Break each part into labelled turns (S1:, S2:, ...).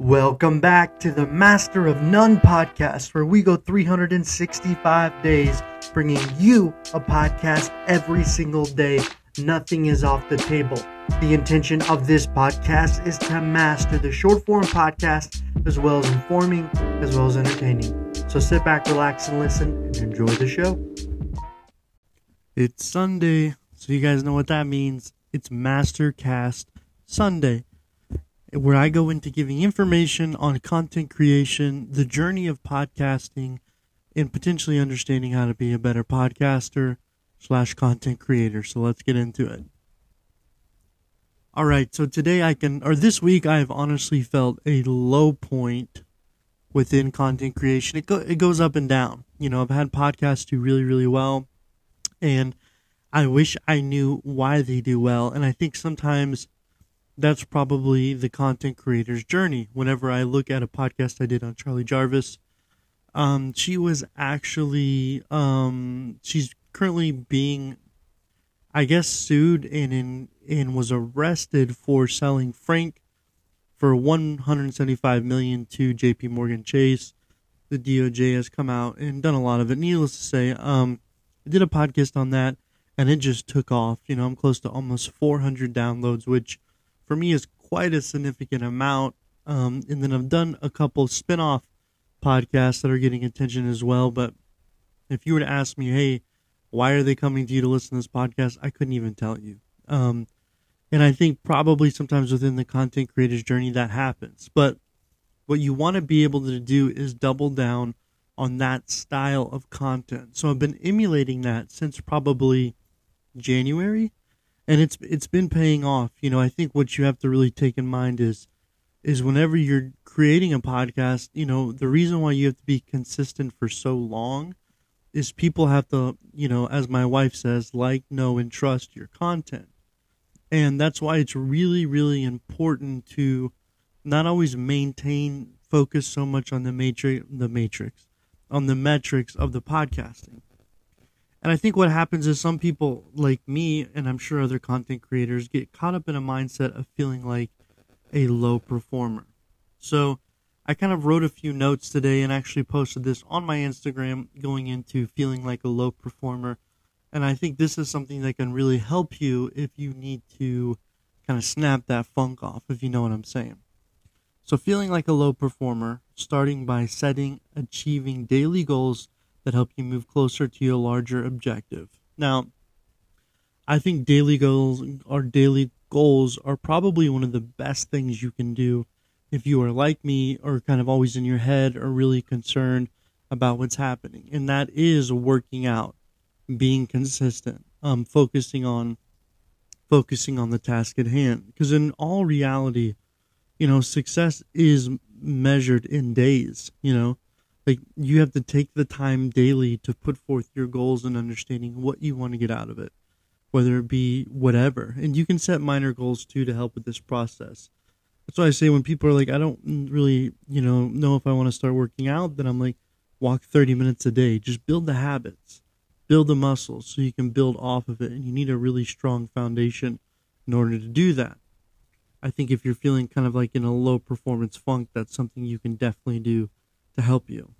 S1: Welcome back to the Master of None podcast, where we go 365 days bringing you a podcast every single day. Nothing is off the table. The intention of this podcast is to master the short form podcast as well as informing, as well as entertaining. So sit back, relax, and listen and enjoy the show. It's Sunday, so you guys know what that means. It's Mastercast Sunday where I go into giving information on content creation, the journey of podcasting, and potentially understanding how to be a better podcaster slash content creator. So let's get into it. All right, so today I can, or this week, I have honestly felt a low point within content creation. It, go, it goes up and down. You know, I've had podcasts do really, really well, and I wish I knew why they do well. And I think sometimes that's probably the content creator's journey. Whenever I look at a podcast I did on Charlie Javice, um, she was actually um, she's currently being, I guess, sued and in and was arrested for selling Frank for 175 million to J.P. Morgan Chase. The DOJ has come out and done a lot of it. Needless to say, um, I did a podcast on that, and it just took off. You know, I'm close to almost 400 downloads, which for me is quite a significant amount. Um, and then I've done a couple spin-off podcasts that are getting attention as well. But if you were to ask me, hey, why are they coming to you to listen to this podcast? I couldn't even tell you. Um, and I think probably sometimes within the content creator's journey that happens. But what you want to be able to do is double down on that style of content. So I've been emulating that since probably January and it's it's been paying off. You know, I think what you have to really take in mind is is whenever you're creating a podcast, you know, the reason why you have to be consistent for so long is people have to, you know, as my wife says, like, know, and trust your content. And that's why it's really, really important to not always maintain focus so much on the matrix, the matrix, on the metrics of the podcasting. And I think what happens is some people like me, and I'm sure other content creators, get caught up in a mindset of feeling like a low performer. So I kind of wrote a few notes today and actually posted this on my Instagram going into feeling like a low performer. And I think this is something that can really help you if you need to kind of snap that funk off, if you know what I'm saying. So, feeling like a low performer, starting by setting, achieving daily goals that help you move closer to your larger objective. Now, I think daily goals or daily goals are probably one of the best things you can do if you are like me or kind of always in your head or really concerned about what's happening. And that is working out, being consistent, um, focusing on focusing on the task at hand. Because in all reality, you know, success is measured in days, you know like you have to take the time daily to put forth your goals and understanding what you want to get out of it whether it be whatever. And you can set minor goals too to help with this process. That's why i say when people are like i don't really you know know if i want to start working out then i'm like walk 30 minutes a day. Just build the habits. Build the muscles so you can build off of it and you need a really strong foundation in order to do that. I think if you're feeling kind of like in a low performance funk that's something you can definitely do to help you.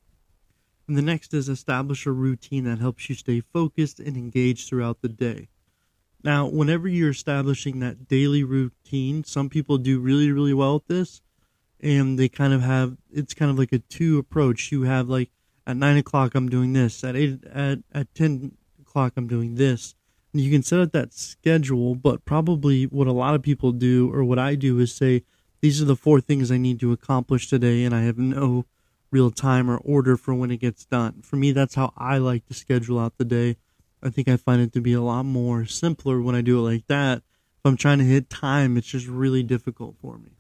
S1: And the next is establish a routine that helps you stay focused and engaged throughout the day. Now, whenever you're establishing that daily routine, some people do really, really well with this. And they kind of have, it's kind of like a two approach. You have like at nine o'clock, I'm doing this. At eight, at, at 10 o'clock, I'm doing this. And you can set up that schedule, but probably what a lot of people do, or what I do, is say, these are the four things I need to accomplish today, and I have no real time or order for when it gets done. For me, that's how I like to schedule out the day. I think I find it to be a lot more simpler when I do it like that. If I'm trying to hit time, it's just really difficult for me.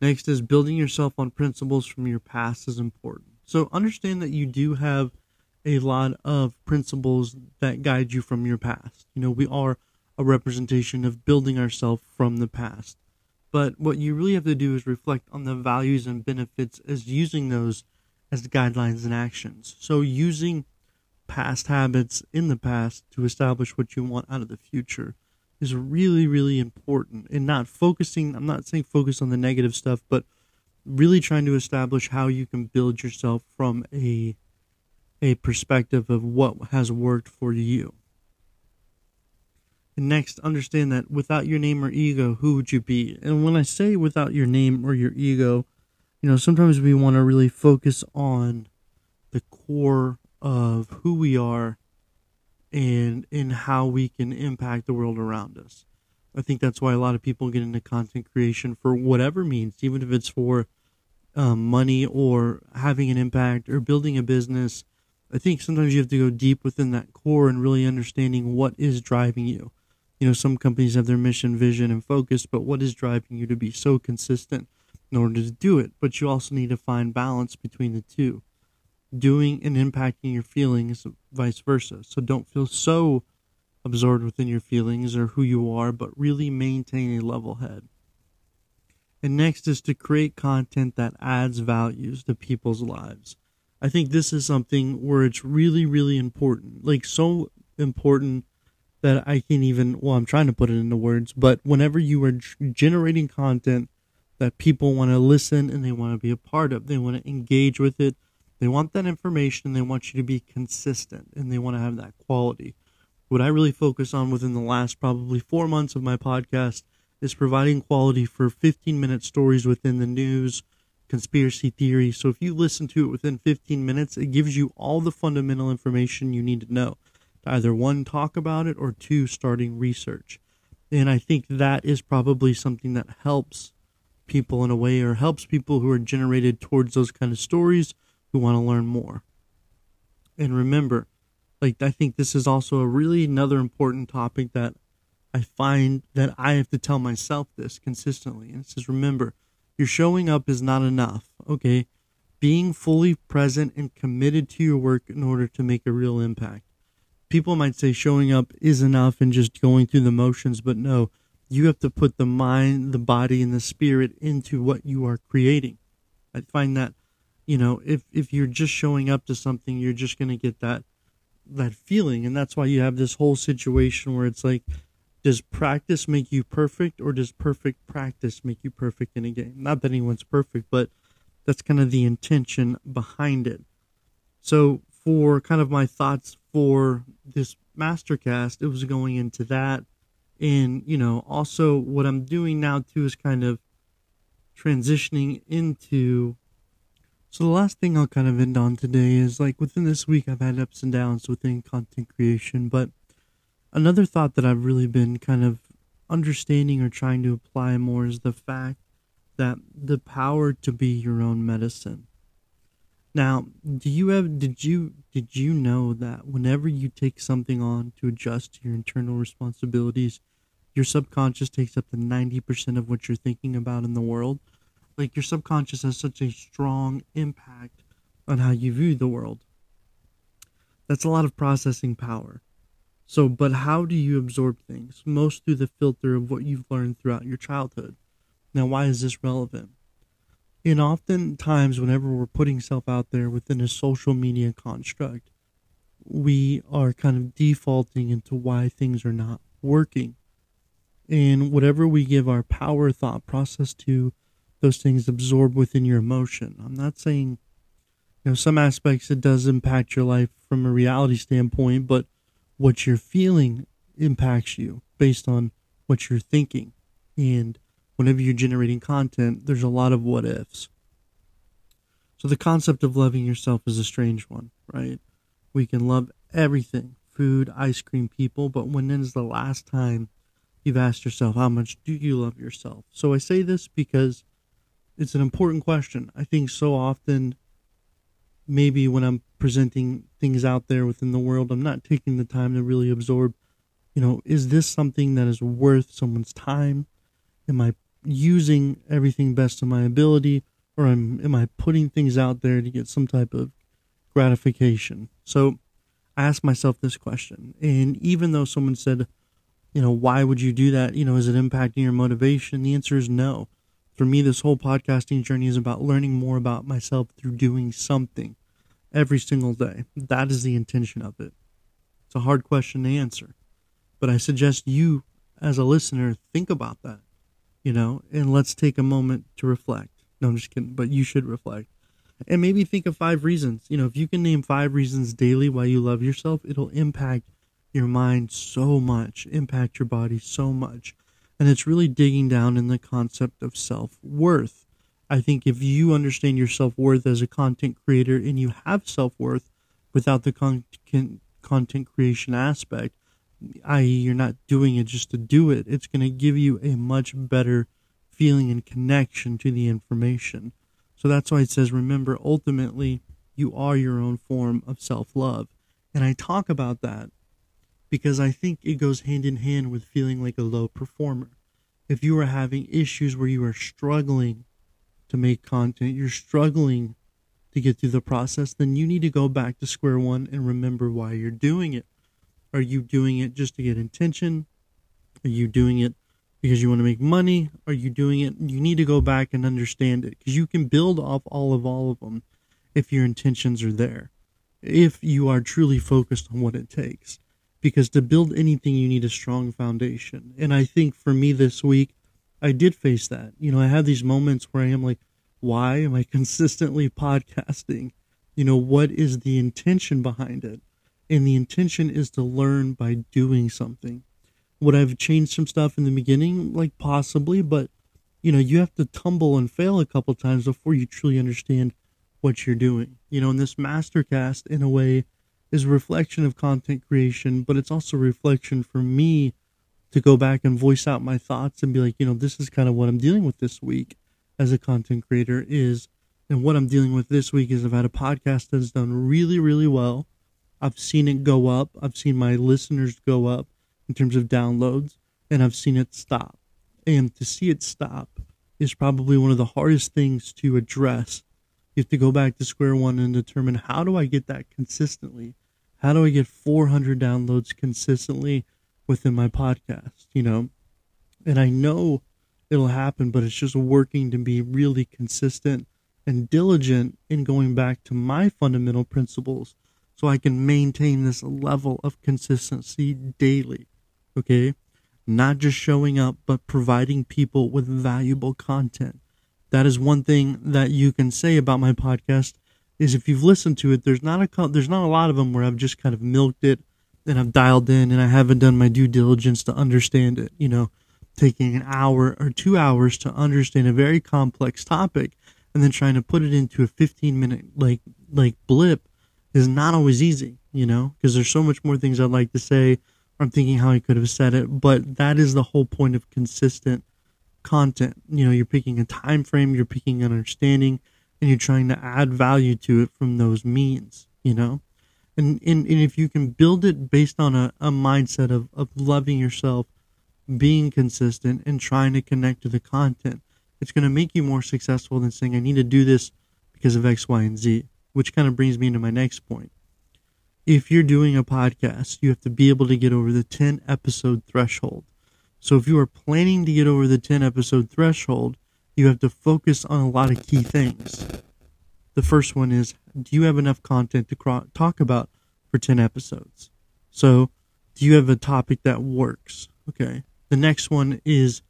S1: Next is building yourself on principles from your past is important. So understand that you do have a lot of principles that guide you from your past. You know, we are a representation of building ourselves from the past. But what you really have to do is reflect on the values and benefits as using those as guidelines and actions. So using past habits in the past to establish what you want out of the future. is really, really important and not focusing. I'm not saying focus on the negative stuff, but really trying to establish how you can build yourself from a a perspective of what has worked for you. And next, understand that without your name or ego, who would you be? And when I say without your name or your ego, you know, sometimes we want to really focus on the core of who we are and in how we can impact the world around us. I think that's why a lot of people get into content creation for whatever means, even if it's for um, money or having an impact or building a business. I think sometimes you have to go deep within that core and really understanding what is driving you. You know, some companies have their mission, vision, and focus, but what is driving you to be so consistent in order to do it? But you also need to find balance between the two doing and impacting your feelings, vice versa. So don't feel so absorbed within your feelings or who you are, but really maintain a level head. And next is to create content that adds values to people's lives. I think this is something where it's really, really important. Like, so important that I can't even, well, I'm trying to put it into words, but whenever you are generating content that people want to listen and they want to be a part of, they want to engage with it, they want that information. They want you to be consistent and they want to have that quality. What I really focus on within the last probably four months of my podcast is providing quality for 15 minute stories within the news, conspiracy theory. So if you listen to it within 15 minutes, it gives you all the fundamental information you need to know either one, talk about it, or two, starting research. And I think that is probably something that helps people in a way or helps people who are generated towards those kind of stories who want to learn more. And remember, like I think this is also a really another important topic that I find that I have to tell myself this consistently. And it says, remember, your showing up is not enough. Okay. Being fully present and committed to your work in order to make a real impact. People might say showing up is enough and just going through the motions, but no, you have to put the mind, the body, and the spirit into what you are creating. I find that you know, if if you're just showing up to something, you're just going to get that that feeling, and that's why you have this whole situation where it's like, does practice make you perfect, or does perfect practice make you perfect in a game? Not that anyone's perfect, but that's kind of the intention behind it. So, for kind of my thoughts for this mastercast, it was going into that, and you know, also what I'm doing now too is kind of transitioning into so the last thing I'll kind of end on today is like within this week I've had ups and downs within content creation, but another thought that I've really been kind of understanding or trying to apply more is the fact that the power to be your own medicine. Now, do you have did you did you know that whenever you take something on to adjust to your internal responsibilities, your subconscious takes up to 90% of what you're thinking about in the world? like your subconscious has such a strong impact on how you view the world. That's a lot of processing power. So, but how do you absorb things? Most through the filter of what you've learned throughout your childhood. Now, why is this relevant? And oftentimes, whenever we're putting self out there within a social media construct, we are kind of defaulting into why things are not working. And whatever we give our power thought process to, those things absorb within your emotion. I'm not saying, you know, some aspects it does impact your life from a reality standpoint, but what you're feeling impacts you based on what you're thinking. And whenever you're generating content, there's a lot of what ifs. So the concept of loving yourself is a strange one, right? We can love everything food, ice cream, people, but when is the last time you've asked yourself, how much do you love yourself? So I say this because it's an important question. I think so often, maybe when I'm presenting things out there within the world, I'm not taking the time to really absorb, you know, is this something that is worth someone's time? Am I using everything best to my ability? Or am, am I putting things out there to get some type of gratification? So I ask myself this question. And even though someone said, you know, why would you do that? You know, is it impacting your motivation? The answer is no for me, this whole podcasting journey is about learning more about myself through doing something every single day. That is the intention of it. It's a hard question to answer, but I suggest you as a listener, think about that, you know, and let's take a moment to reflect. No, I'm just kidding, but you should reflect. And maybe think of five reasons. You know, if you can name five reasons daily why you love yourself, it'll impact your mind so much, impact your body so much. And it's really digging down in the concept of self worth. I think if you understand your self worth as a content creator and you have self worth without the content content creation aspect, i.e., you're not doing it just to do it, it's going to give you a much better feeling and connection to the information. So that's why it says, remember, ultimately, you are your own form of self love. And I talk about that because I think it goes hand in hand with feeling like a low performer. If you are having issues where you are struggling to make content, you're struggling to get through the process, then you need to go back to square one and remember why you're doing it. Are you doing it just to get attention? Are you doing it because you want to make money? Are you doing it? You need to go back and understand it because you can build off all of all of them if your intentions are there. If you are truly focused on what it takes. Because to build anything, you need a strong foundation. And I think for me this week, I did face that. You know, I have these moments where I am like, why am I consistently podcasting? You know, what is the intention behind it? And the intention is to learn by doing something. Would I've changed some stuff in the beginning? Like possibly, but you know, you have to tumble and fail a couple times before you truly understand what you're doing. You know, and this mastercast in a way is a reflection of content creation, but it's also a reflection for me to go back and voice out my thoughts and be like, you know, this is kind of what I'm dealing with this week as a content creator is and what I'm dealing with this week is I've had a podcast that's done really, really well. I've seen it go up. I've seen my listeners go up in terms of downloads, and I've seen it stop. And to see it stop is probably one of the hardest things to address. You have to go back to square one and determine how do I get that consistently? How do I get 400 downloads consistently within my podcast? You know, and I know it'll happen, but it's just working to be really consistent and diligent in going back to my fundamental principles so I can maintain this level of consistency daily. Okay? Not just showing up, but providing people with valuable content. That is one thing that you can say about my podcast is if you've listened to it, there's not a there's not a lot of them where I've just kind of milked it and I've dialed in and I haven't done my due diligence to understand it. You know, taking an hour or two hours to understand a very complex topic and then trying to put it into a 15 minute like like blip is not always easy you know because there's so much more things i'd like to say. I'm thinking how i could have said it but that is the whole point of consistent content. You know you're picking a time frame you're picking an understanding and you're trying to add value to it from those means you know? And and, and if you can build it based on a, a mindset of, of loving yourself being consistent and trying to connect to the content it's going to make you more successful than saying, I need to do this because of X, Y, and Z, which kind of brings me into my next point. If you're doing a podcast, you have to be able to get over the 10 episode threshold. So if you are planning to get over the 10 episode threshold, you have to focus on a lot of key things. The first one is do you have enough content to talk about for 10 episodes? So, do you have a topic that works? Okay. The next one is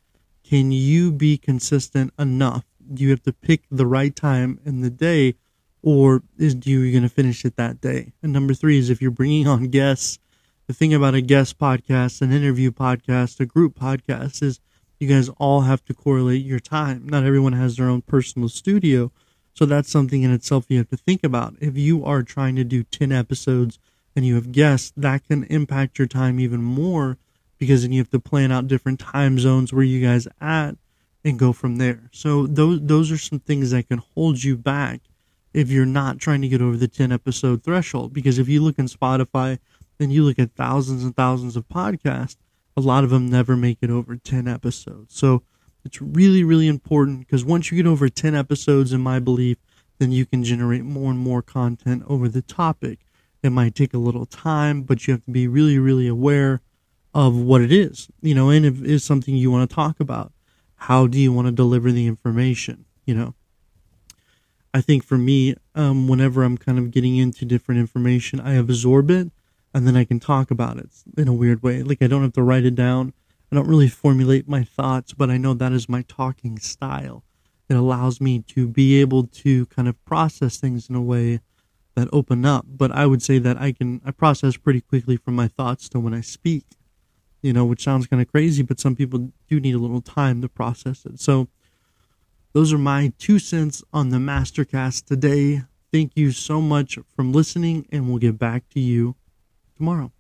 S1: can you be consistent enough? Do you have to pick the right time in the day, or is you going to finish it that day? And number three is if you're bringing on guests. The thing about a guest podcast, an interview podcast, a group podcast is you guys all have to correlate your time. Not everyone has their own personal studio. So that's something in itself you have to think about. If you are trying to do 10 episodes and you have guests, that can impact your time even more because then you have to plan out different time zones where you guys at and go from there. So those those are some things that can hold you back if you're not trying to get over the 10 episode threshold because if you look in Spotify and you look at thousands and thousands of podcasts, a lot of them never make it over 10 episodes. So it's really really important because once you get over 10 episodes in my belief, then you can generate more and more content over the topic. It might take a little time, but you have to be really really aware of what it is, you know, and if it's something you want to talk about, how do you want to deliver the information, you know? I think for me, um, whenever I'm kind of getting into different information, I absorb it and then I can talk about it in a weird way. Like I don't have to write it down. I don't really formulate my thoughts, but I know that is my talking style. It allows me to be able to kind of process things in a way that open up. But I would say that I can I process pretty quickly from my thoughts to when I speak. You know, which sounds kind of crazy, but some people do need a little time to process it. So those are my two cents on the Mastercast today. Thank you so much from listening, and we'll get back to you tomorrow.